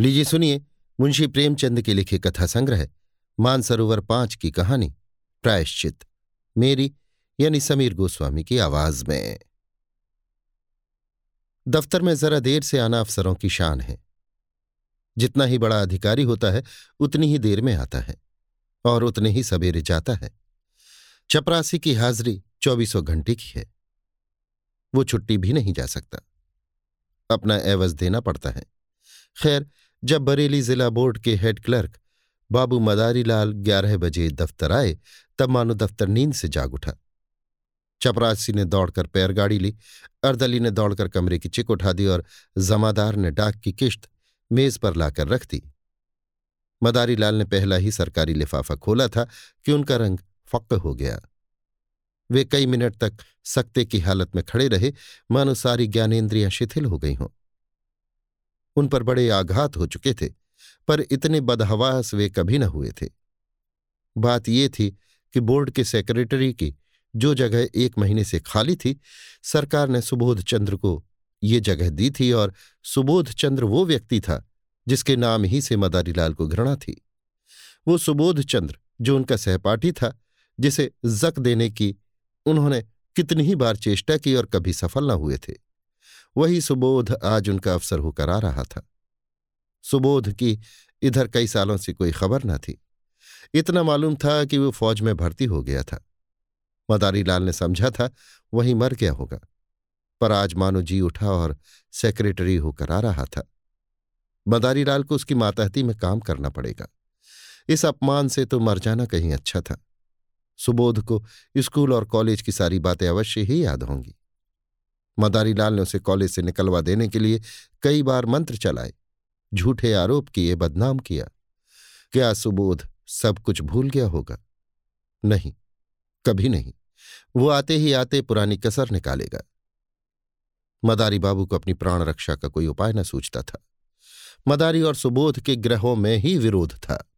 लीजिए सुनिए, मुंशी प्रेमचंद के लिखे कथा संग्रह, मानसरोवर पाँच की कहानी, प्रायश्चित। मेरी, यानी समीर गोस्वामी की आवाज़ में। दफ्तर में जरा देर से आना अफसरों की शान है। जितना ही बड़ा अधिकारी होता है, उतनी ही देर में आता है, और उतने ही सवेरे जाता है। चपरासी की हाजिरी चौबीसों घंटे की है। वो छुट्टी भी नहीं जा सकता। अपना एवज देना पड़ता है। खैर जब बरेली जिला बोर्ड के हेड क्लर्क बाबू मदारीलाल ग्यारह बजे दफ्तर आए, तब मानो दफ्तर नींद से जाग उठा। चपरासी ने दौड़कर पैरगाड़ी ली, अर्दली ने दौड़कर कमरे की चिक उठा दी और जमादार ने डाक की किश्त मेज पर लाकर रख दी। मदारीलाल ने पहला ही सरकारी लिफाफा खोला था कि उनका रंग फक्क हो गया। वे कई मिनट तक सकते की हालत में खड़े रहे, मानो सारी ज्ञानेन्द्रियाँ शिथिल हो गई हों। उन पर बड़े आघात हो चुके थे, पर इतने बदहवास वे कभी न हुए थे। बात ये थी कि बोर्ड के सेक्रेटरी की जो जगह एक महीने से खाली थी, सरकार ने सुबोध चंद्र को ये जगह दी थी और सुबोध चंद्र वो व्यक्ति था जिसके नाम ही से मदारीलाल को घृणा थी। वो सुबोध चंद्र, जो उनका सहपाठी था, जिसे जक देने की उन्होंने कितनी ही बार चेष्टा की और कभी सफल न हुए थे। वही सुबोध आज उनका अवसर होकर आ रहा था। सुबोध की इधर कई सालों से कोई खबर न थी। इतना मालूम था कि वो फौज में भर्ती हो गया था। मदारी लाल ने समझा था वहीं मर गया होगा, पर आज मानो जी उठा और सेक्रेटरी होकर आ रहा था। मदारी लाल को उसकी मातहती में काम करना पड़ेगा। इस अपमान से तो मर जाना कहीं अच्छा था। सुबोध को स्कूल और कॉलेज की सारी बातें अवश्य ही याद होंगी। मदारी लाल ने उसे कॉलेज से निकलवा देने के लिए कई बार मंत्र चलाए। झूठे आरोप किए, बदनाम किया। क्या सुबोध सब कुछ भूल गया होगा? नहीं, कभी नहीं। वो आते ही आते पुरानी कसर निकालेगा। मदारी बाबू को अपनी प्राण रक्षा का कोई उपाय न सूझता था। मदारी और सुबोध के ग्रहों में ही विरोध था।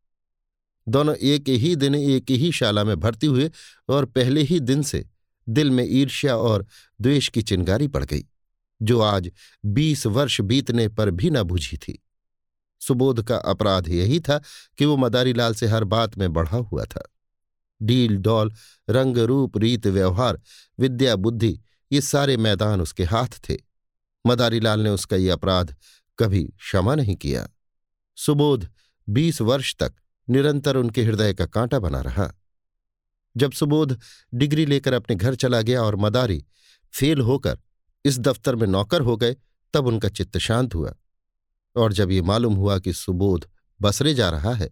दोनों एक ही दिन एक ही शाला में भर्ती हुए और पहले ही दिन से दिल में ईर्ष्या और द्वेष की चिंगारी पड़ गई, जो आज बीस वर्ष बीतने पर भी न बुझी थी। सुबोध का अपराध यही था कि वो मदारीलाल से हर बात में बढ़ा हुआ था। डील, डॉल, रंग, रूप, रीत, व्यवहार, विद्या, बुद्धि, ये सारे मैदान उसके हाथ थे। मदारीलाल ने उसका ये अपराध कभी क्षमा नहीं किया। सुबोध बीस वर्ष तक निरंतर उनके हृदय का कांटा बना रहा। जब सुबोध डिग्री लेकर अपने घर चला गया और मदारी फेल होकर इस दफ्तर में नौकर हो गए, तब उनका चित्त शांत हुआ। और जब ये मालूम हुआ कि सुबोध बसरे जा रहा है,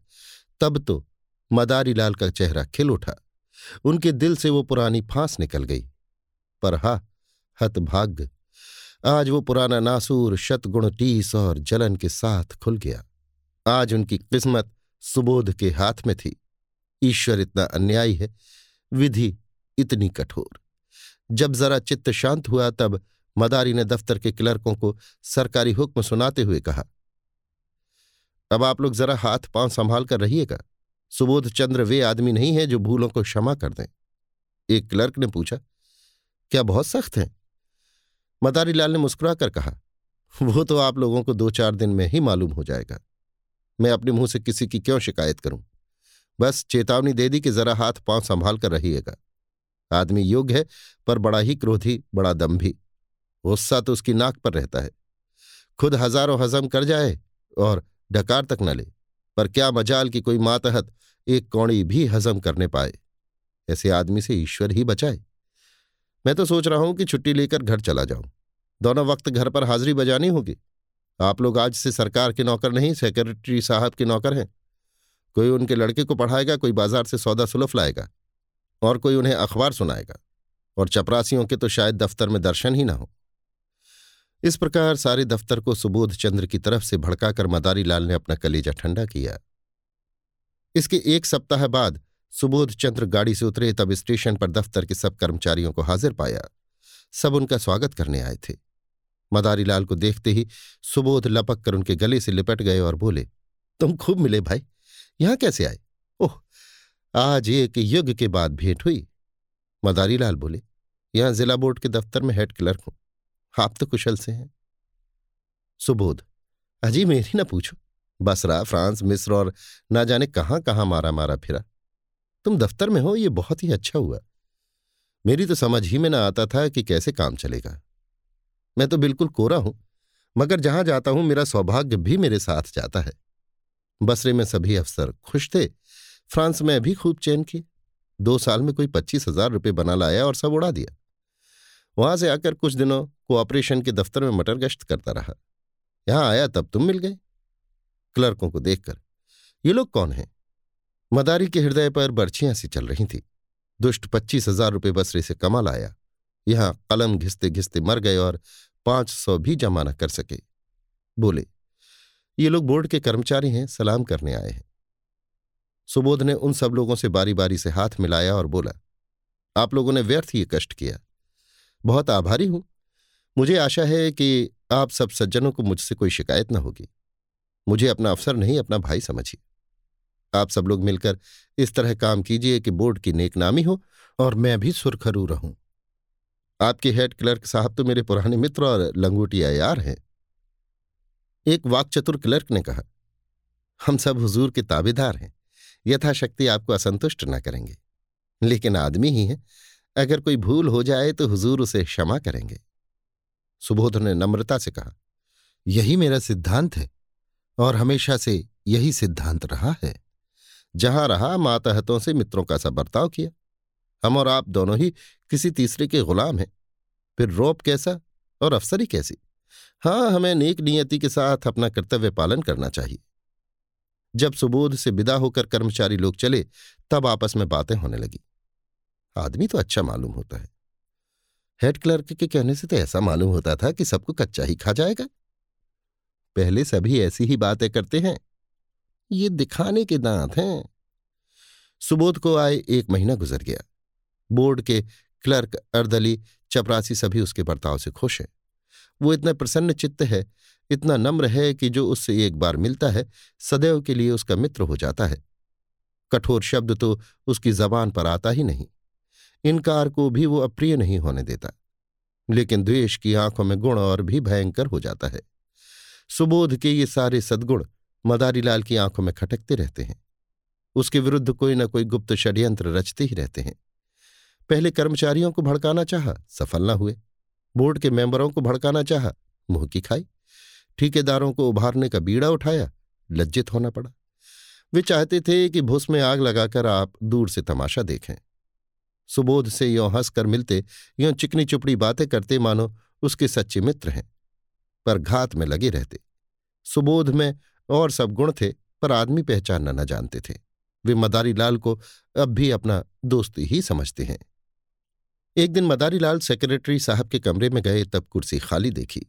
तब तो मदारी लाल का चेहरा खिल उठा। उनके दिल से वो पुरानी फांस निकल गई। पर हा, हतभाग्य, आज वो पुराना नासूर शतगुण टीस और जलन के साथ खुल गया। आज उनकी किस्मत सुबोध के हाथ में थी। ईश्वर इतना अन्यायी है, विधि इतनी कठोर। जब जरा चित्त शांत हुआ, तब मदारी ने दफ्तर के क्लर्कों को सरकारी हुक्म सुनाते हुए कहा, अब आप लोग जरा हाथ पाँव संभाल कर रहिएगा। सुबोध चंद्र वे आदमी नहीं है जो भूलों को क्षमा कर दें। एक क्लर्क ने पूछा, क्या बहुत सख्त हैं? मदारी लाल ने मुस्कुराकर कहा, वो तो आप लोगों को दो चार दिन में ही मालूम हो जाएगा। मैं अपने मुँह से किसी की क्यों शिकायत करूँ? बस चेतावनी दे दी कि जरा हाथ पाँव संभाल कर रहिएगा। आदमी योग्य है, पर बड़ा ही क्रोधी, बड़ा दम्भी गुस्सा तो उसकी नाक पर रहता है। खुद हज़ारों हजम कर जाए और ढकार तक न ले, पर क्या मजाल की कोई मातहत एक कौड़ी भी हजम करने पाए। ऐसे आदमी से ईश्वर ही बचाए। मैं तो सोच रहा हूँ कि छुट्टी लेकर घर चला जाऊँ। दोनों वक्त घर पर हाजिरी बजानी होगी। आप लोग आज से सरकार के नौकर नहीं, सेक्रेटरी साहब के नौकर हैं। कोई उनके लड़के को पढ़ाएगा, कोई बाज़ार से सौदा सुलफ लाएगा और कोई उन्हें अखबार सुनाएगा। और चपरासियों के तो शायद दफ्तर में दर्शन ही ना हो। इस प्रकार सारे दफ्तर को सुबोध चंद्र की तरफ़ से भड़काकर मदारी लाल ने अपना कलेजा ठंडा किया। इसके एक सप्ताह बाद सुबोध चंद्र गाड़ी से उतरे, तब स्टेशन पर दफ्तर के सब कर्मचारियों को हाजिर पाया। सब उनका स्वागत करने आए थे। मदारी लाल को देखते ही सुबोध लपक कर उनके गले से लिपट गए और बोले, तुम खूब मिले भाई। यहाँ कैसे आए? ओह, आज एक युग के बाद भेंट हुई। मदारी लाल बोले, यहाँ जिला बोर्ड के दफ्तर में हेड क्लर्क हूँ। आप तो कुशल से हैं। सुबोध, अजी मेरी ना पूछो। बसरा, फ्रांस, मिस्र और ना जाने कहाँ कहाँ मारा मारा फिरा। तुम दफ्तर में हो, ये बहुत ही अच्छा हुआ। मेरी तो समझ ही में ना आता था कि कैसे काम चलेगा। मैं तो बिल्कुल कोरा हूँ, मगर जहाँ जाता हूँ, मेरा सौभाग्य भी मेरे साथ जाता है। बसरे में सभी अफसर खुश थे। फ्रांस में भी खूब चैन किए दो साल में कोई पच्चीस हज़ार रुपये बना लाया और सब उड़ा दिया। वहाँ से आकर कुछ दिनों कोऑपरेशन के दफ्तर में मटर गश्त करता रहा। यहाँ आया तब तुम मिल गए। क्लर्कों को देखकर, ये लोग कौन हैं? मदारी के हृदय पर बर्छियाँ सी चल रही थी। दुष्ट पच्चीस हज़ार रुपये बसरे से कमा लाया। यहाँ कलम घिसते घिसते मर गए और पाँच सौ भी जमा न कर सके। बोले ये लोग बोर्ड के कर्मचारी हैं, सलाम करने आए हैं। सुबोध ने उन सब लोगों से बारी बारी से हाथ मिलाया और बोला, आप लोगों ने व्यर्थ ये कष्ट किया। बहुत आभारी हूँ। मुझे आशा है कि आप सब सज्जनों को मुझसे कोई शिकायत न होगी। मुझे अपना अफसर नहीं, अपना भाई समझिए। आप सब लोग मिलकर इस तरह काम कीजिए कि बोर्ड की नेकनामी हो और मैं भी सुरखरू रहूँ। आपके हेड क्लर्क साहब तो मेरे पुराने मित्र और लंगोटिया यार हैं। एक वाकचतुर क्लर्क ने कहा, हम सब हुजूर के ताबेदार हैं, यथाशक्ति आपको असंतुष्ट न करेंगे। लेकिन आदमी ही है, अगर कोई भूल हो जाए तो हुजूर उसे क्षमा करेंगे। सुबोध ने नम्रता से कहा, यही मेरा सिद्धांत है, और हमेशा से यही सिद्धांत रहा है। जहाँ रहा, मातहतों से मित्रों का सा बर्ताव किया। हम और आप दोनों ही किसी तीसरे के गुलाम हैं। फिर रोप कैसा और अफसरी कैसी? हाँ हमें नेक नियति के साथ अपना कर्तव्य पालन करना चाहिए। जब सुबोध से विदा होकर कर्मचारी लोग चले, तब आपस में बातें होने लगी। आदमी तो अच्छा मालूम होता है। हेड क्लर्क के कहने से तो ऐसा मालूम होता था कि सबको कच्चा ही खा जाएगा। पहले सभी ऐसी ही बातें करते हैं। ये दिखाने के दांत हैं। सुबोध को आए एक महीना गुजर गया। बोर्ड के क्लर्क, अर्दली, चपरासी सभी उसके बर्ताव से खुश हैं। वो इतना प्रसन्न चित्त है, इतना नम्र है कि जो उससे एक बार मिलता है, सदैव के लिए उसका मित्र हो जाता है। कठोर शब्द तो उसकी जबान पर आता ही नहीं। इनकार को भी वो अप्रिय नहीं होने देता। लेकिन द्वेष की आँखों में गुण और भी भयंकर हो जाता है। सुबोध के ये सारे सद्गुण मदारीलाल की आँखों में खटकते रहते हैं। उसके विरुद्ध कोई न कोई गुप्त षड्यंत्र रचते ही रहते हैं। पहले कर्मचारियों को भड़काना चाहा, सफल न हुए। बोर्ड के मेंबरों को भड़काना चाहा, मुँह की खाई। ठेकेदारों को उभारने का बीड़ा उठाया, लज्जित होना पड़ा। वे चाहते थे कि भूस में आग लगाकर आप दूर से तमाशा देखें। सुबोध से यों हंसकर मिलते, यों चिकनी चुपड़ी बातें करते मानो उसके सच्चे मित्र हैं, पर घात में लगे रहते। सुबोध में और सब गुण थे, पर आदमी पहचानना न जानते थे। वे मदारी लाल को अब भी अपना दोस्ती ही समझते हैं। एक दिन मदारी लाल सेक्रेटरी साहब के कमरे में गए, तब कुर्सी खाली देखी।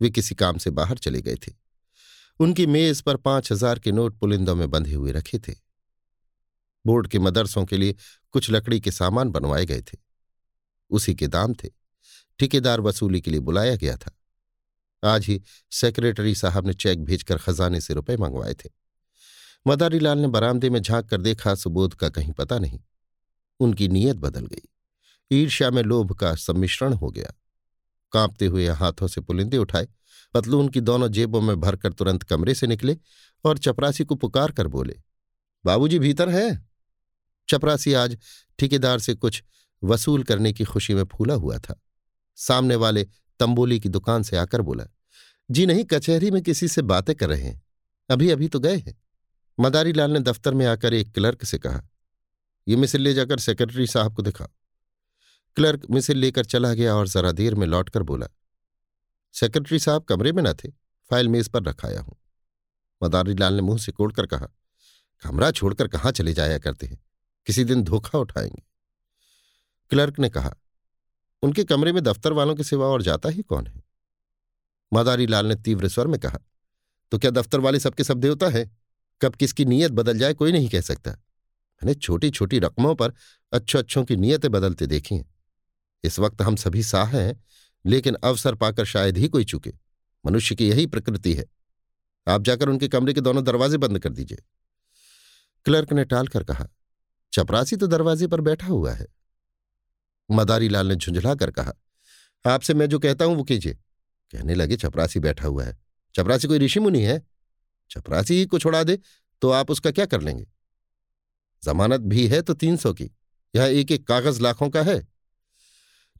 वे किसी काम से बाहर चले गए थे। उनकी मेज पर पाँच हज़ार के नोट पुलिंदों में बंधे हुए रखे थे। बोर्ड के मदरसों के लिए कुछ लकड़ी के सामान बनवाए गए थे। उसी के दाम थे। ठेकेदार वसूली के लिए बुलाया गया था। आज ही सेक्रेटरी साहब ने चेक भेजकर खजाने से रुपए मंगवाए थे। मदारी लाल ने बरामदे में झाँक कर देखा, सुबोध का कहीं पता नहीं। उनकी नीयत बदल गई। ईर्ष्या में लोभ का सम्मिश्रण हो गया। कांपते हुए हाथों से पुलिंदे उठाए। पतलून की दोनों जेबों में भरकर तुरंत कमरे से निकले और चपरासी को पुकार कर बोले, बाबूजी भीतर हैं? चपरासी आज ठेकेदार से कुछ वसूल करने की खुशी में फूला हुआ था। सामने वाले तंबोली की दुकान से आकर बोला, जी नहीं, कचहरी में किसी से बातें कर रहे हैं। अभी अभी तो गए हैं। मदारी लाल ने दफ्तर में आकर एक क्लर्क से कहा, ये मिसिल ले जाकर सेक्रेटरी साहब को दिखाओ। क्लर्क मिसिल लेकर चला गया और जरा देर में लौटकर बोला, सेक्रेटरी साहब कमरे में न थे, फ़ाइल मेज पर रखाया हूँ। मदारी लाल ने मुँह से कोड़कर कहा, कमरा छोड़कर कहाँ चले जाया करते हैं? किसी दिन धोखा उठाएँगे। क्लर्क ने कहा, उनके कमरे में दफ्तर वालों के सिवा और जाता ही कौन है? मदारी लाल ने तीव्र स्वर में कहा तो क्या दफ्तर वाले सबके सब देवता है? कब किसकी नीयत बदल जाए कोई नहीं कह सकता। मैंने छोटी छोटी रकमों पर अच्छों अच्छों की नीयतें बदलते देखी हैं। इस वक्त हम सभी साह हैं, लेकिन अवसर पाकर शायद ही कोई चुके। मनुष्य की यही प्रकृति है। आप जाकर उनके कमरे के दोनों दरवाजे बंद कर दीजिए। क्लर्क ने टालकर कहा, चपरासी तो दरवाजे पर बैठा हुआ है। मदारी लाल ने झुंझला कर कहा, आपसे मैं जो कहता हूँ वो कीजिए। कहने लगे, चपरासी बैठा हुआ है। चपरासी कोई ऋषि मुनि है? चपरासी ही कुछ उड़ा दे तो आप उसका क्या कर लेंगे? जमानत भी है तो तीन सौ की। यह एक एक कागज़ लाखों का है।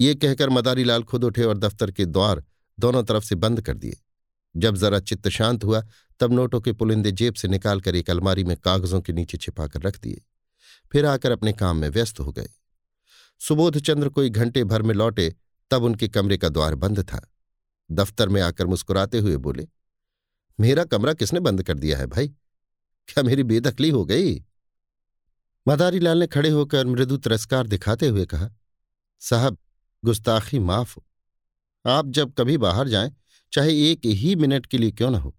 ये कहकर मदारी लाल खुद उठे और दफ्तर के द्वार दोनों तरफ़ से बंद कर दिए। जब जरा चित्त शांत हुआ, तब नोटों के पुलिंदे जेब से निकालकर एक अलमारी में कागजों के नीचे छिपाकर रख दिए। फिर आकर अपने काम में व्यस्त हो गए। सुबोध चंद्र कोई घंटे भर में लौटे, तब उनके कमरे का द्वार बंद था। दफ्तर में आकर मुस्कुराते हुए बोले, मेरा कमरा किसने बंद कर दिया है भाई? क्या मेरी बेदखली हो गई? मदारी लाल ने खड़े होकर मृदु तिरस्कार दिखाते हुए कहा, साहब गुस्ताखी माफ़ हो। आप जब कभी बाहर जाएँ, चाहे एक ही मिनट के लिए क्यों ना हो,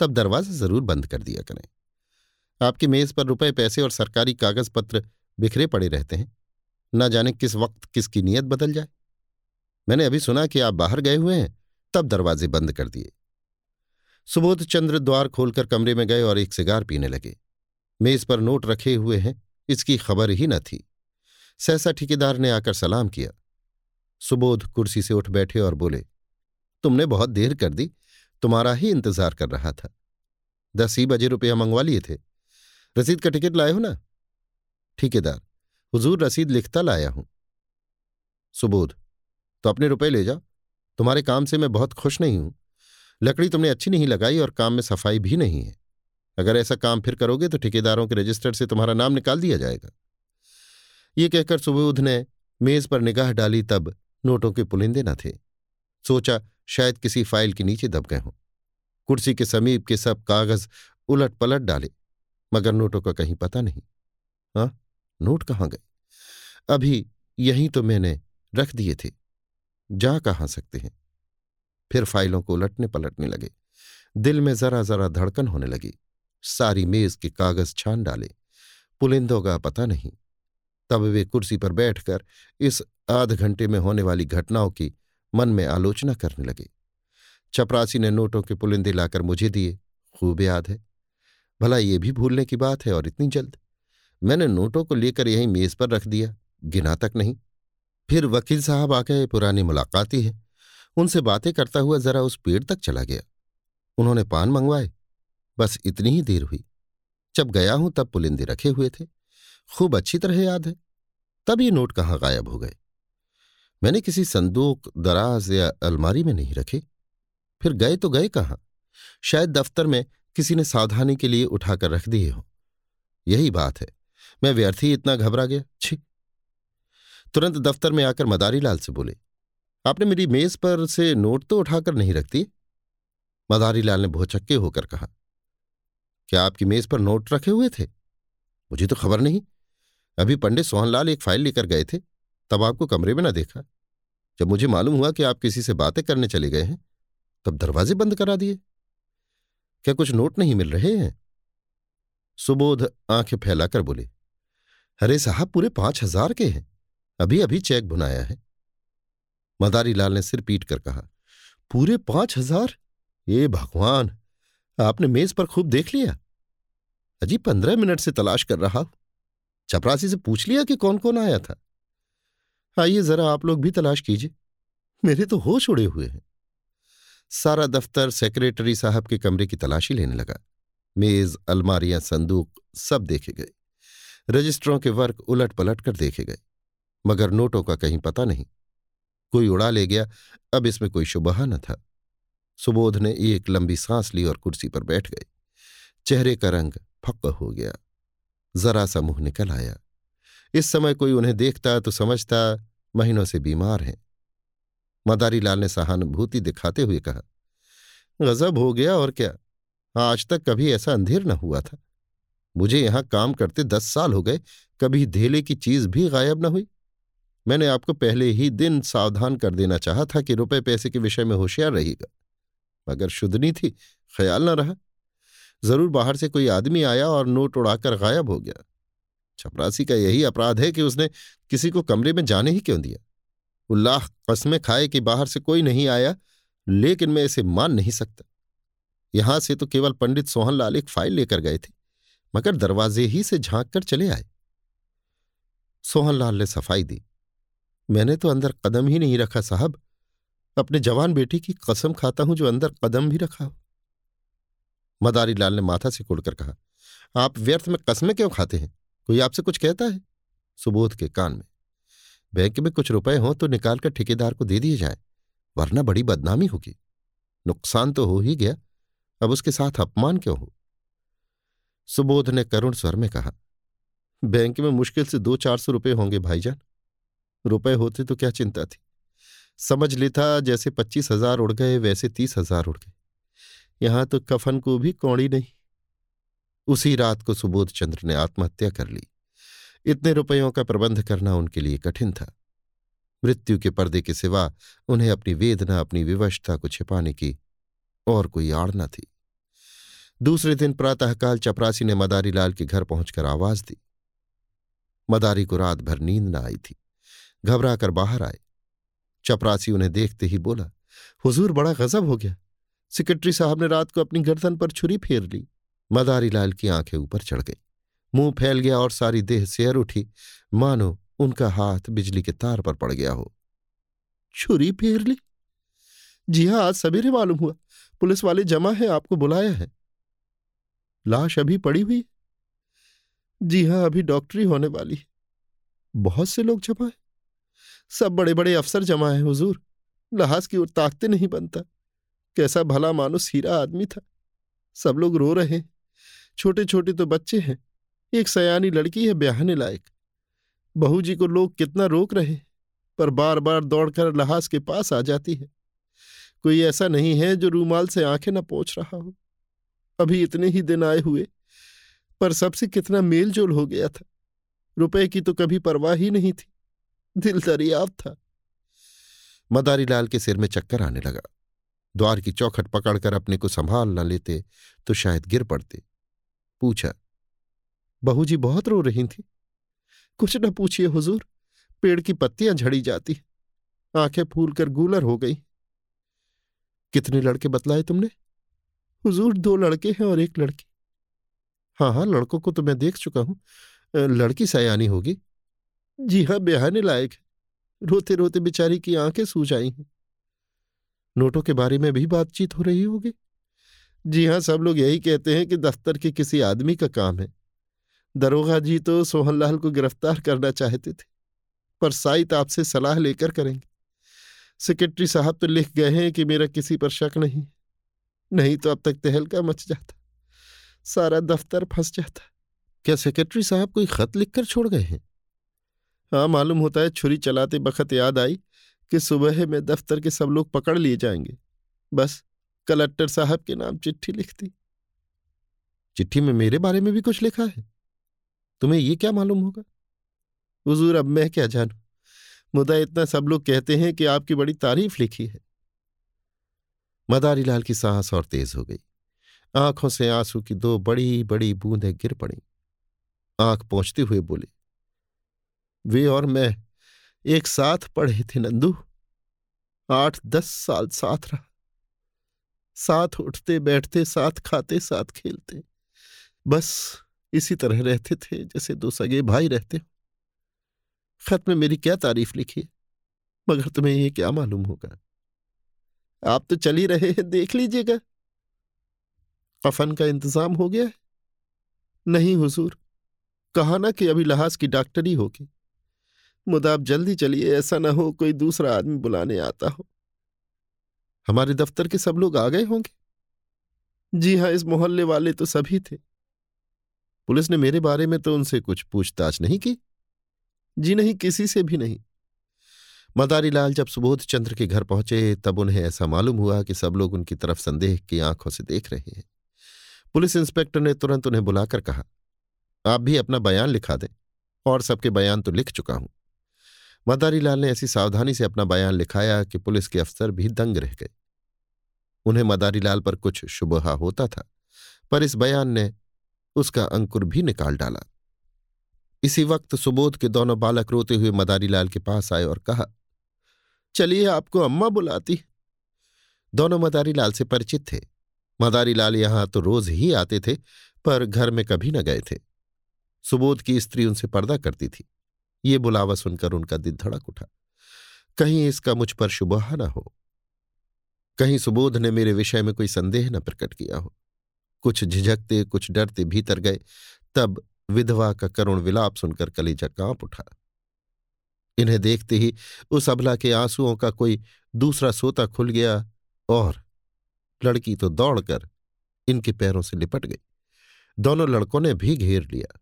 तब दरवाज़ा ज़रूर बंद कर दिया करें। आपकी मेज पर रुपए, पैसे और सरकारी कागज़ पत्र बिखरे पड़े रहते हैं। न जाने किस वक्त किसकी नीयत बदल जाए। मैंने अभी सुना कि आप बाहर गए हुए हैं, तब दरवाजे बंद कर दिए। सुबोध चंद्र द्वार खोलकर कमरे में गए और एक सिगार पीने लगे। मेज पर नोट रखे हुए हैं, इसकी खबर ही न थी। सहसा ठेकेदार ने आकर सलाम किया। सुबोध कुर्सी से उठ बैठे और बोले, तुमने बहुत देर कर दी, तुम्हारा ही इंतज़ार कर रहा था। दस ही बजे रुपया मंगवा लिए थे। रसीद का टिकट लाए हो ना? ठेकेदार, हुजूर रसीद लिखता लाया हूँ। सुबोध तो अपने रुपए ले जाओ। तुम्हारे काम से मैं बहुत खुश नहीं हूँ। लकड़ी तुमने अच्छी नहीं लगाई और काम में सफ़ाई भी नहीं है। अगर ऐसा काम फिर करोगे तो ठेकेदारों के रजिस्टर से तुम्हारा नाम निकाल दिया जाएगा। ये कहकर सुबोध ने मेज पर निगाह डाली तब नोटों के पुलिंदे न थे। सोचा शायद किसी फ़ाइल के नीचे दब गए हों। कुर्सी के समीप के सब कागज़ उलट पलट डाले, मगर नोटों का कहीं पता नहीं। हाँ नोट कहाँ गए? अभी यहीं तो मैंने रख दिए थे। जा कहाँ सकते हैं? फिर फाइलों को उलटने पलटने लगे। दिल में जरा जरा धड़कन होने लगी। सारी मेज के कागज़ छान डाले। पुलिंदों का पता नहीं। तब वे कुर्सी पर बैठकर इस आध घंटे में होने वाली घटनाओं की मन में आलोचना करने लगे। चपरासी ने नोटों के पुलिंदे लाकर मुझे दिए। खूब याद है। भला ये भी भूलने की बात है और इतनी जल्द? मैंने नोटों को लेकर यहीं मेज पर रख दिया। गिना तक नहीं। फिर वकील साहब आ गए, पुरानी मुलाकाती है। उनसे बातें करता हुआ जरा उस पेड़ तक चला गया। उन्होंने पान मंगवाए। बस इतनी ही देर हुई। जब गया हूँ तब पुलिंदे रखे हुए थे। खूब अच्छी तरह याद है। तब ये नोट कहाँ गायब हो गए। मैंने किसी संदूक, दराज या अलमारी में नहीं रखे। फिर गए तो गए कहाँ? शायद दफ्तर में किसी ने सावधानी के लिए उठाकर रख दिए हो। यही बात है। मैं व्यर्थ इतना घबरा गया। छी। तुरंत दफ्तर में आकर मदारी लाल से बोले, आपने मेरी मेज पर से नोट तो उठाकर नहीं रखती मदारी लाल ने भोचक्के होकर कहा, क्या आपकी मेज पर नोट रखे हुए थे? मुझे तो खबर नहीं। अभी पंडित सोहनलाल एक फ़ाइल लेकर गए थे। तब आपको कमरे में ना देखा। जब मुझे मालूम हुआ कि आप किसी से बातें करने चले गए हैं, तब दरवाजे बंद करा दिए। क्या कुछ नोट नहीं मिल रहे हैं? सुबोध आँखें फैलाकर बोले, अरे साहब, पूरे पाँच हज़ार के हैं। अभी अभी चेक बुनाया है। मदारी लाल ने सिर पीट कर कहा, पूरे पाँच हज़ार? ये भगवान! आपने मेज पर खूब देख लिया। अजी, पंद्रह मिनट से तलाश कर रहा चपरासी से पूछ लिया कि कौन कौन आया था? आइए जरा आप लोग भी तलाश कीजिए। मेरे तो होश उड़े हुए हैं। सारा दफ्तर सेक्रेटरी साहब के कमरे की तलाशी लेने लगा। मेज, अलमारियाँ, संदूक सब देखे गए। रजिस्टरों के वर्क उलट पलट कर देखे गए। मगर नोटों का कहीं पता नहीं। कोई उड़ा ले गया, अब इसमें कोई शुबहा न था। सुबोध ने एक लंबी सांस ली और कुर्सी पर बैठ गए। चेहरे का रंग फक्क हो गया। जरा सा मुँह निकल आया। इस समय कोई उन्हें देखता तो समझता, महीनों से बीमार हैं। मदारी लाल ने सहानुभूति दिखाते हुए कहा, गजब हो गया और क्या? आज तक कभी ऐसा अंधेर न हुआ था। मुझे यहाँ काम करते दस साल हो गए, कभी धेले की चीज़ भी गायब न हुई। मैंने आपको पहले ही दिन सावधान कर देना चाहा था कि रुपए पैसे के विषय में होशियार रहेगा मगर शुद्धनी थी, ख्याल न रहा। ज़रूर बाहर से कोई आदमी आया और नोट उड़ाकर गायब हो गया। चपरासी का यही अपराध है कि उसने किसी को कमरे में जाने ही क्यों दिया? उल्लाह कस्में खाए कि बाहर से कोई नहीं आया, लेकिन मैं इसे मान नहीं सकता। यहाँ से तो केवल पंडित सोहनलाल एक फ़ाइल लेकर गए थे, मगर दरवाजे ही से झाँक कर चले आए। सोहनलाल ने सफ़ाई दी। मैंने तो अंदर कदम ही नहीं रखा, साहब। अपने जवान बेटी की कसम खाता हूँ जो अंदर कदम भी रखा हो। मदारी लाल ने माथा से कुड़कर कहा, आप व्यर्थ में कस्में क्यों खाते हैं? कोई आपसे कुछ कहता है? सुबोध के कान में। बैंक में कुछ रुपए हों तो निकालकर ठेकेदार को दे दिए जाए, वरना बड़ी बदनामी होगी। नुकसान तो हो ही गया, अब उसके साथ अपमान क्यों हो? सुबोध ने करुण स्वर में कहा, बैंक में मुश्किल से दो चार सौ रुपये होंगे, भाईजान। रुपए होते तो क्या चिंता थी? समझ लेता जैसे पच्चीस हज़ार उड़ गए, वैसे तीस हज़ार उड़ गए। यहाँ तो कफन को भी कौड़ी नहीं। उसी रात को सुबोध चंद्र ने आत्महत्या कर ली। इतने रुपयों का प्रबंध करना उनके लिए कठिन था। मृत्यु के पर्दे के सिवा उन्हें अपनी वेदना, अपनी विवशता को छिपाने की और कोई आड़ न थी। दूसरे दिन प्रातःकाल चपरासी ने मदारी लाल के घर पहुंचकर आवाज़ दी। मदारी को रात भर नींद न आई थी। घबरा कर बाहर आए। चपरासी उन्हें देखते ही बोला, हुजूर, बड़ा गजब हो गया। सेक्रेटरी साहब ने रात को अपनी गर्दन पर छुरी फेर ली। मदारी लाल की आँखें ऊपर चढ़ गई। मुँह फैल गया और सारी देह सेर उठी। मानो उनका हाथ बिजली के तार पर पड़ गया हो। छुरी फेर ली? जी हाँ, आज सवेरे मालूम हुआ। पुलिस वाले जमा है, आपको बुलाया है। लाश अभी पड़ी हुई जी हाँ, अभी डॉक्टरी होने वाली है। बहुत से लोग जमा है। सब बड़े बड़े अफसर जमा है, हुजूर। लहाज की ओर ताकते नहीं बनता। कैसा भला मानुस हीरा आदमी था। सब लोग रो रहे हैं। छोटे छोटे तो बच्चे हैं, एक सयानी लड़की है ब्याहने लायक। बहू जी को लोग कितना रोक रहे पर बार बार दौड़कर लहाज के पास आ जाती है। कोई ऐसा नहीं है जो रूमाल से आँखें न पहुँच रहा हो। अभी इतने ही दिन आए हुए, पर सबसे कितना मेल जोल हो गया था। रुपए की तो कभी परवाह ही नहीं थी, दिल दरियाव था। मदारी लाल के सिर में चक्कर आने लगा। द्वार की चौखट पकड़कर अपने को संभाल न लेते तो शायद गिर पड़ते। पूछा बहू जी बहुत रो रही थी। कुछ न पूछिए हुजूर, पेड़ की पत्तियाँ झड़ी जाती, आँखें फूल कर गूलर हो गई। कितने लड़के बतलाए तुमने? हुजूर दो लड़के हैं और एक लड़की। हाँ हाँ लड़कों को तो मैं देख चुका हूँ। लड़की सयानी होगी। जी हाँ ब्याहने लायक है। रोते रोते बेचारी की आँखें सूझ आई हैं। नोटों के बारे में भी बातचीत हो रही होगी। जी हाँ सब लोग यही कहते हैं कि दफ्तर के किसी आदमी का काम है। दरोगा जी तो सोहनलाल को गिरफ़्तार करना चाहते थे, पर साइत आपसे सलाह लेकर करेंगे। सेक्रेटरी साहब तो लिख गए हैं कि मेरा किसी पर शक नहीं नहीं तो अब तक तहलका मच जाता, सारा दफ्तर फंस जाता। क्या सेक्रेटरी साहब कोई खत लिखकर छोड़ गए हैं? हाँ मालूम होता है छुरी चलाते बखत याद आई कि सुबह में दफ्तर के सब लोग पकड़ लिए जाएँगे, बस। कलेक्टर साहब के नाम चिट्ठी लिख दी चिट्ठी में मेरे बारे में भी कुछ लिखा है। तुम्हें ये क्या मालूम होगा? हुजूर, अब मैं क्या जानू? मुदा इतना सब लोग कहते हैं कि आपकी बड़ी तारीफ़ लिखी है। मदारी लाल की सांस और तेज हो गई। आँखों से आँसू की दो बड़ी बड़ी बूंदें गिर पड़ी। आँख पहुँचते हुए बोले, वे और मैं एक साथ पढ़े थे नंदू। आठ, दस साल साथ रहा साथ उठते, बैठते, साथ खाते, साथ खेलते। बस इसी तरह रहते थे, जैसे दो सगे भाई रहते हो। खत में मेरी क्या तारीफ़ लिखी है? मगर तुम्हें ये क्या मालूम होगा? आप तो चल ही रहे हैं, देख लीजिएगा। कफन का इंतज़ाम हो गया है। नहीं हुजूर, कहा ना कि अभी लहाज की डॉक्टरी होगी। मुदा आप जल्दी चलिए, ऐसा ना हो कोई दूसरा आदमी बुलाने आता हो। हमारे दफ्तर के सब लोग आ गए होंगे? जी हाँ इस मोहल्ले वाले तो सभी थे। पुलिस ने मेरे बारे में तो उनसे कुछ पूछताछ नहीं की। जी नहीं, किसी से भी नहीं। मदारी लाल जब सुबोध चंद्र के घर पहुँचे, तब उन्हें ऐसा मालूम हुआ कि सब लोग उनकी तरफ़ संदेह की आँखों से देख रहे हैं। पुलिस इंस्पेक्टर ने तुरंत उन्हें बुलाकर कहा, आप भी अपना बयान लिखा दें, और सबके बयान तो लिख चुका हूँ। मदारी लाल ने ऐसी सावधानी से अपना बयान लिखाया कि पुलिस के अफसर भी दंग रह गए। उन्हें मदारी लाल पर कुछ शुबहा होता था, पर इस बयान ने उसका अंकुर भी निकाल डाला। इसी वक्त सुबोध के दोनों बालक रोते हुए मदारी लाल के पास आए और कहा, चलिए, आपको अम्मा बुलाती दोनों मदारी लाल से परिचित थे। मदारी लाल यहाँ तो रोज ही आते थे, पर घर में कभी न गए थे। सुबोध की स्त्री उनसे पर्दा करती थी। ये बुलावा सुनकर उनका दिल धड़क उठा। कहीं इसका मुझ पर शुबहा न हो, कहीं सुबोध ने मेरे विषय में कोई संदेह न प्रकट किया हो। कुछ झिझकते, कुछ डरते भीतर गए, तब विधवा का करुण विलाप सुनकर कलेजा काँप उठा। इन्हें देखते ही उस अबला के आंसुओं का कोई दूसरा सोता खुल गया और लड़की तो दौड़कर इनके पैरों से लिपट गई। दोनों लड़कों ने भी घेर लिया।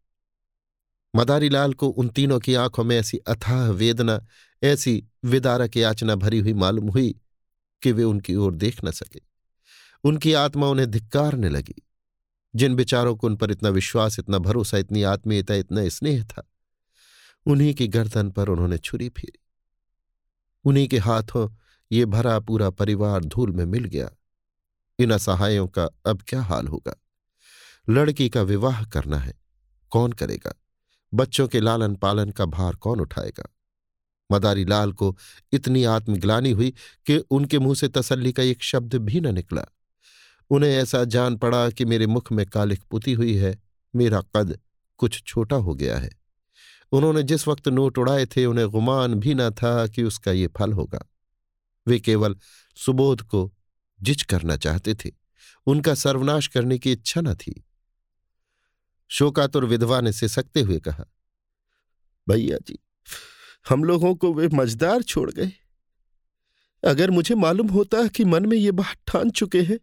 मदारीलाल को उन तीनों की आँखों में ऐसी अथाह वेदना, ऐसी विदारक याचना भरी हुई मालूम हुई कि वे उनकी ओर देख न सके। उनकी आत्मा उन्हें धिक्कारने लगी। जिन विचारों को उन पर इतना विश्वास, इतना भरोसा, इतनी आत्मीयता, इतना स्नेह था, उन्हीं की गर्दन पर उन्होंने छुरी फेरी। उन्हीं के हाथों ये भरा पूरा परिवार धूल में मिल गया। इन असहायों का अब क्या हाल होगा? लड़की का विवाह करना है, कौन करेगा? बच्चों के लालन पालन का भार कौन उठाएगा? मदारी लाल को इतनी आत्मग्लानी हुई कि उनके मुँह से तसल्ली का एक शब्द भी न निकला। उन्हें ऐसा जान पड़ा कि मेरे मुख में कालिक पुती हुई है, मेरा कद कुछ छोटा हो गया है। उन्होंने जिस वक्त नोट उड़ाए थे, उन्हें गुमान भी न था कि उसका ये फल होगा। वे केवल सुबोध को जिच करना चाहते थे। उनका सर्वनाश करने की इच्छा न थी। शोकातुर विधवा ने सिसकते हुए कहा, भैया जी, हम लोगों को वे मजदार छोड़ गए। अगर मुझे मालूम होता कि मन में ये बात ठान चुके हैं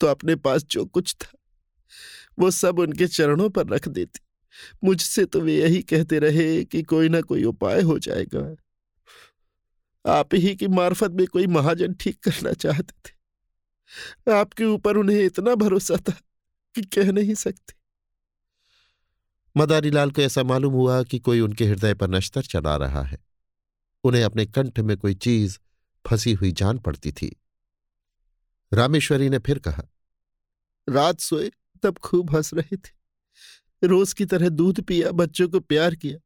तो अपने पास जो कुछ था, वो सब उनके चरणों पर रख देती। मुझसे तो वे यही कहते रहे कि कोई ना कोई उपाय हो जाएगा। आप ही की मार्फत में कोई महाजन ठीक करना चाहते थे। आपके ऊपर उन्हें इतना भरोसा था कि कह नहीं सकते। मदारीलाल को ऐसा मालूम हुआ कि कोई उनके हृदय पर नश्तर चला रहा है। उन्हें अपने कंठ में कोई चीज़ फंसी हुई जान पड़ती थी। रामेश्वरी ने फिर कहा, रात सोए, तब खूब हंस रहे थे। रोज की तरह दूध पिया, बच्चों को प्यार किया।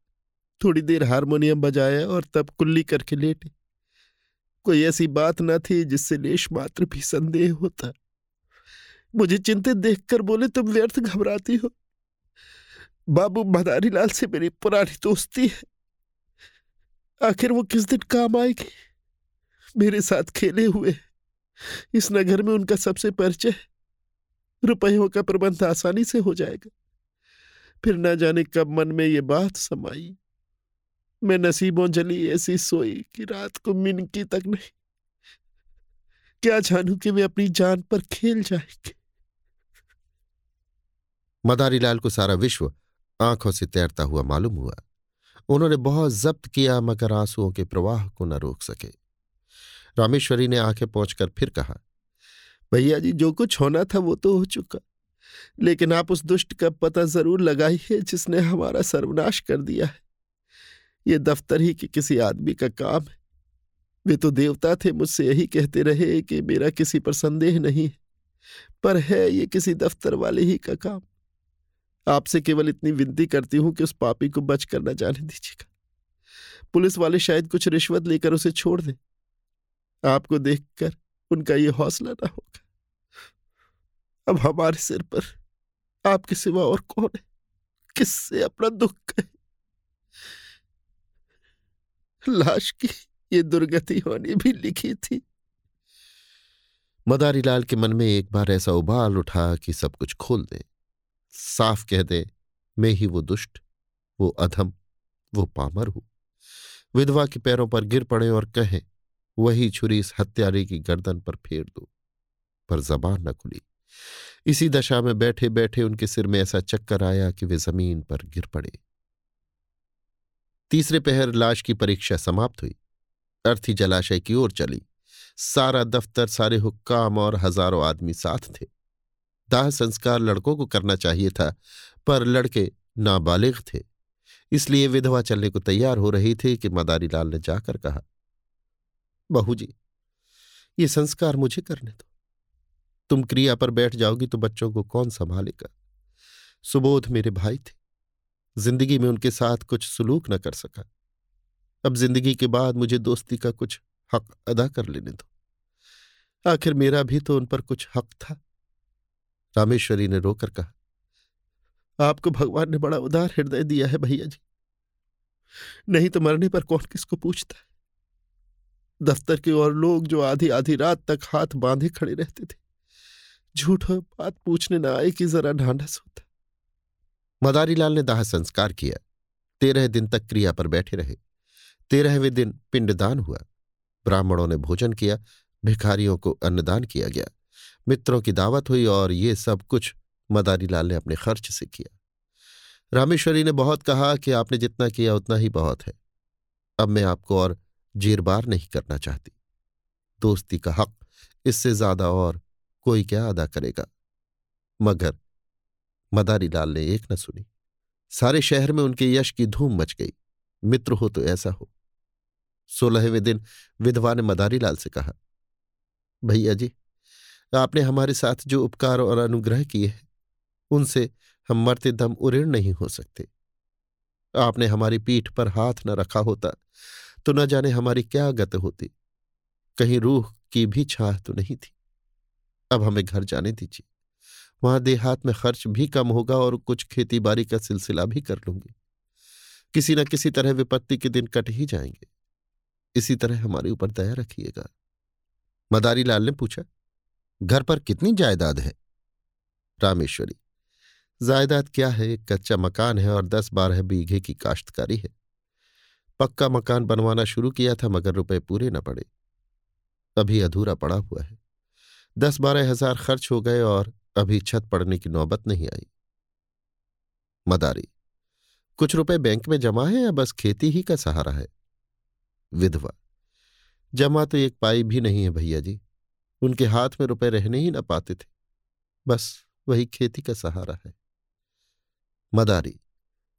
थोड़ी देर हारमोनियम बजाया और तब कुल्ली करके लेटे। कोई ऐसी बात न थी जिससे लेश मात्र भी संदेह होता। मुझे चिंतित देखकर बोले, तुम व्यर्थ घबराती हो। बाबू मदारीलाल से मेरी पुरानी दोस्ती है। आखिर वो किस दिन काम आएगी? मेरे साथ खेले हुए इस नगर में उनका सबसे परिचय रुपयों का प्रबंध आसानी से हो जाएगा। फिर न जाने कब मन में ये बात समाई। मैं नसीबों जली ऐसी सोई कि रात को मिनकी तक नहीं। क्या जानू कि वे अपनी जान पर खेल जाएँगे। मदारीलाल को सारा विश्व आँखों से तैरता हुआ मालूम हुआ, उन्होंने बहुत जब्त किया मगर आंसुओं के प्रवाह को न रोक सके। रामेश्वरी ने आँखें पहुंचकर फिर कहा, भैया जी, जो कुछ होना था वो तो हो चुका, लेकिन आप उस दुष्ट का पता ज़रूर लगाइए जिसने हमारा सर्वनाश कर दिया है। ये दफ्तर ही कि किसी आदमी का काम है। वे तो देवता थे, मुझसे यही कहते रहे कि मेरा किसी पर संदेह नहीं है, पर है ये किसी दफ्तर वाले ही का काम। आपसे केवल इतनी विनती करती हूँ कि उस पापी को बच कर न जाने दीजिएगा। पुलिस वाले शायद कुछ रिश्वत लेकर उसे छोड़ दें। आपको देखकर उनका ये हौसला ना होगा। अब हमारे सिर पर आपके सिवा और कौन है? किससे अपना दुख कहे? लाश की ये दुर्गति होनी भी लिखी थी। मदारीलाल के मन में एक बार ऐसा उबाल उठा कि सब कुछ खोल दे। साफ़ कह दे, मैं ही वो दुष्ट, वो अधम, वो पामर हूँ। विधवा के पैरों पर गिर पड़े और कहें, वही छुरी इस हत्यारे की गर्दन पर फेर दो, पर जबान न खुली। इसी दशा में बैठे बैठे उनके सिर में ऐसा चक्कर आया कि वे ज़मीन पर गिर पड़े। तीसरे पहर लाश की परीक्षा समाप्त हुई। अर्थी जलाशय की ओर चली। सारा दफ्तर, सारे हुक्काम और हज़ारों आदमी साथ थे। दाह संस्कार लड़कों को करना चाहिए था, पर लड़के नाबालिग थे। इसलिए विधवा चलने को तैयार हो रही थी कि मदारी लाल ने जाकर कहा, बहू जी, ये संस्कार मुझे करने दो। तुम क्रिया पर बैठ जाओगी तो बच्चों को कौन संभालेगा? सुबोध मेरे भाई थे। ज़िंदगी में उनके साथ कुछ सुलूक न कर सका। अब ज़िंदगी के बाद मुझे दोस्ती का कुछ हक अदा कर लेने दो। आखिर मेरा भी तो उन पर कुछ हक था। रामेश्वरी ने रोकर कहा, आपको भगवान ने बड़ा उदार हृदय दिया है भैया जी। नहीं तो मरने पर कौन किसको पूछता है? दफ्तर के और लोग जो आधी आधी रात तक हाथ बांधे खड़े रहते थे, झूठ झूठा बात पूछने न आए कि जरा ढांढस होता। मदारीलाल ने दाह संस्कार किया। तेरह दिन तक क्रिया पर बैठे रहे। तेरहवें दिन पिंडदान हुआ। ब्राह्मणों ने भोजन किया। भिखारियों को अन्नदान किया गया। मित्रों की दावत हुई और ये सब कुछ मदारीलाल ने अपने खर्च से किया। रामेश्वरी ने बहुत कहा कि आपने जितना किया उतना ही बहुत है। अब मैं आपको और जीरबार नहीं करना चाहती। दोस्ती का हक इससे ज़्यादा और कोई क्या अदा करेगा? मगर मदारी लाल ने एक न सुनी। सारे शहर में उनके यश की धूम मच गई। मित्र हो तो ऐसा हो। सोलहवें दिन विधवा ने मदारी लाल से कहा, भैया जी आपने हमारे साथ जो उपकार और अनुग्रह किए हैं, उनसे हम मरते दम उऋण नहीं हो सकते। आपने हमारी पीठ पर हाथ न रखा होता तो न जाने हमारी क्या गत होती। कहीं रूह की भी छाह तो नहीं थी। अब हमें घर जाने दीजिए। वहाँ देहात में खर्च भी कम होगा और कुछ खेती बाड़ी का सिलसिला भी कर लूँगी। किसी न किसी तरह विपत्ति के दिन कट ही जाएँगे। इसी तरह हमारे ऊपर दया रखिएगा। मदारी लाल ने पूछा घर पर कितनी जायदाद है? रामेश्वरी, जायदाद क्या है? एक कच्चा मकान है और दस बारह बीघे की काश्तकारी है। पक्का मकान बनवाना शुरू किया था, मगर रुपए पूरे न पड़े। अभी अधूरा पड़ा हुआ है। दस बारह हज़ार खर्च हो गए और अभी छत पड़ने की नौबत नहीं आई। मदारी, कुछ रुपए बैंक में जमा है या बस खेती ही का सहारा है? विधवा, जमा तो एक पाई भी नहीं है भैया जी। उनके हाथ में रुपए रहने ही न पाते थे। बस वही खेती का सहारा है। मदारी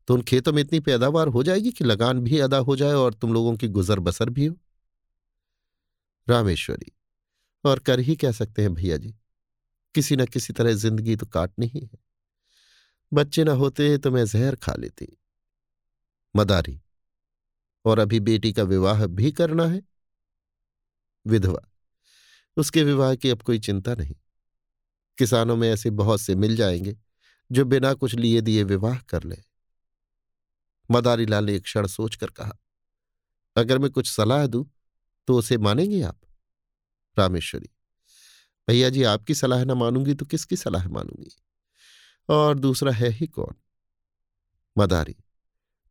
तो उन खेतों में इतनी पैदावार हो जाएगी कि लगान भी अदा हो जाए और तुम लोगों की गुजर बसर भी हो? रामेश्वरी, और कर ही कह सकते हैं भैया जी? किसी न किसी तरह ज़िंदगी तो काटनी ही है। बच्चे न होते तो मैं जहर खा लेती। मदारी, और अभी बेटी का विवाह भी करना है? विधवा उसके विवाह की अब कोई चिंता नहीं। किसानों में ऐसे बहुत से मिल जाएँगे, जो बिना कुछ लिए दिए विवाह कर ले। मदारी लाल ने एक क्षण सोचकर कहा, अगर मैं कुछ सलाह दूँ तो उसे मानेंगे आप? रामेश्वरी, भैया जी, आपकी सलाह ना मानूँगी तो किसकी सलाह मानूँगी? और दूसरा है ही कौन? मदारी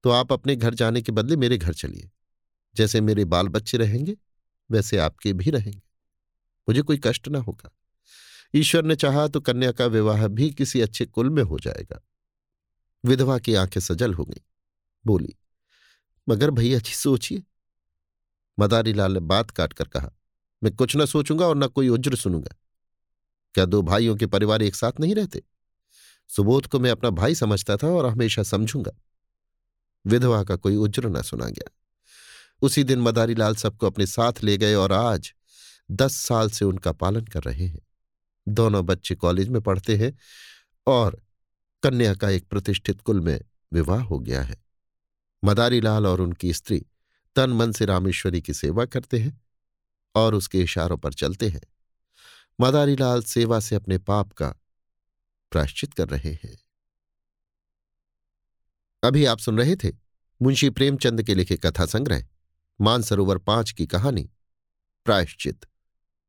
तो आप अपने घर जाने के बदले मेरे घर चलिए। जैसे मेरे बाल बच्चे रहेंगे, वैसे आपके भी रहेंगे। मुझे कोई कष्ट ना होगा। ईश्वर ने चाहा तो कन्या का विवाह भी किसी अच्छे कुल में हो जाएगा। विधवा की आँखें सजल हो गई। बोली, मगर भैया जी, सोचिए। मदारी लाल ने बात काट कर कहा, मैं कुछ न सोचूँगा और न कोई उज्र सुनूँगा। क्या दो भाइयों के परिवार एक साथ नहीं रहते? सुबोध को मैं अपना भाई समझता था और हमेशा समझूँगा। विधवा का कोई उज्र न सुना गया। उसी दिन मदारी लाल सबको अपने साथ ले गए और आज दस साल से उनका पालन कर रहे हैं। दोनों बच्चे कॉलेज में पढ़ते हैं और कन्या का एक प्रतिष्ठित कुल में विवाह हो गया है। मदारी लाल और उनकी स्त्री तन मन से रामेश्वरी की सेवा करते हैं और उसके इशारों पर चलते हैं। मदारी लाल सेवा से अपने पाप का प्राश्चित कर रहे हैं। अभी आप सुन रहे थे मुंशी प्रेमचंद के लिखे कथा संग्रह मानसरोवर पाँच की कहानी, प्रायश्चित।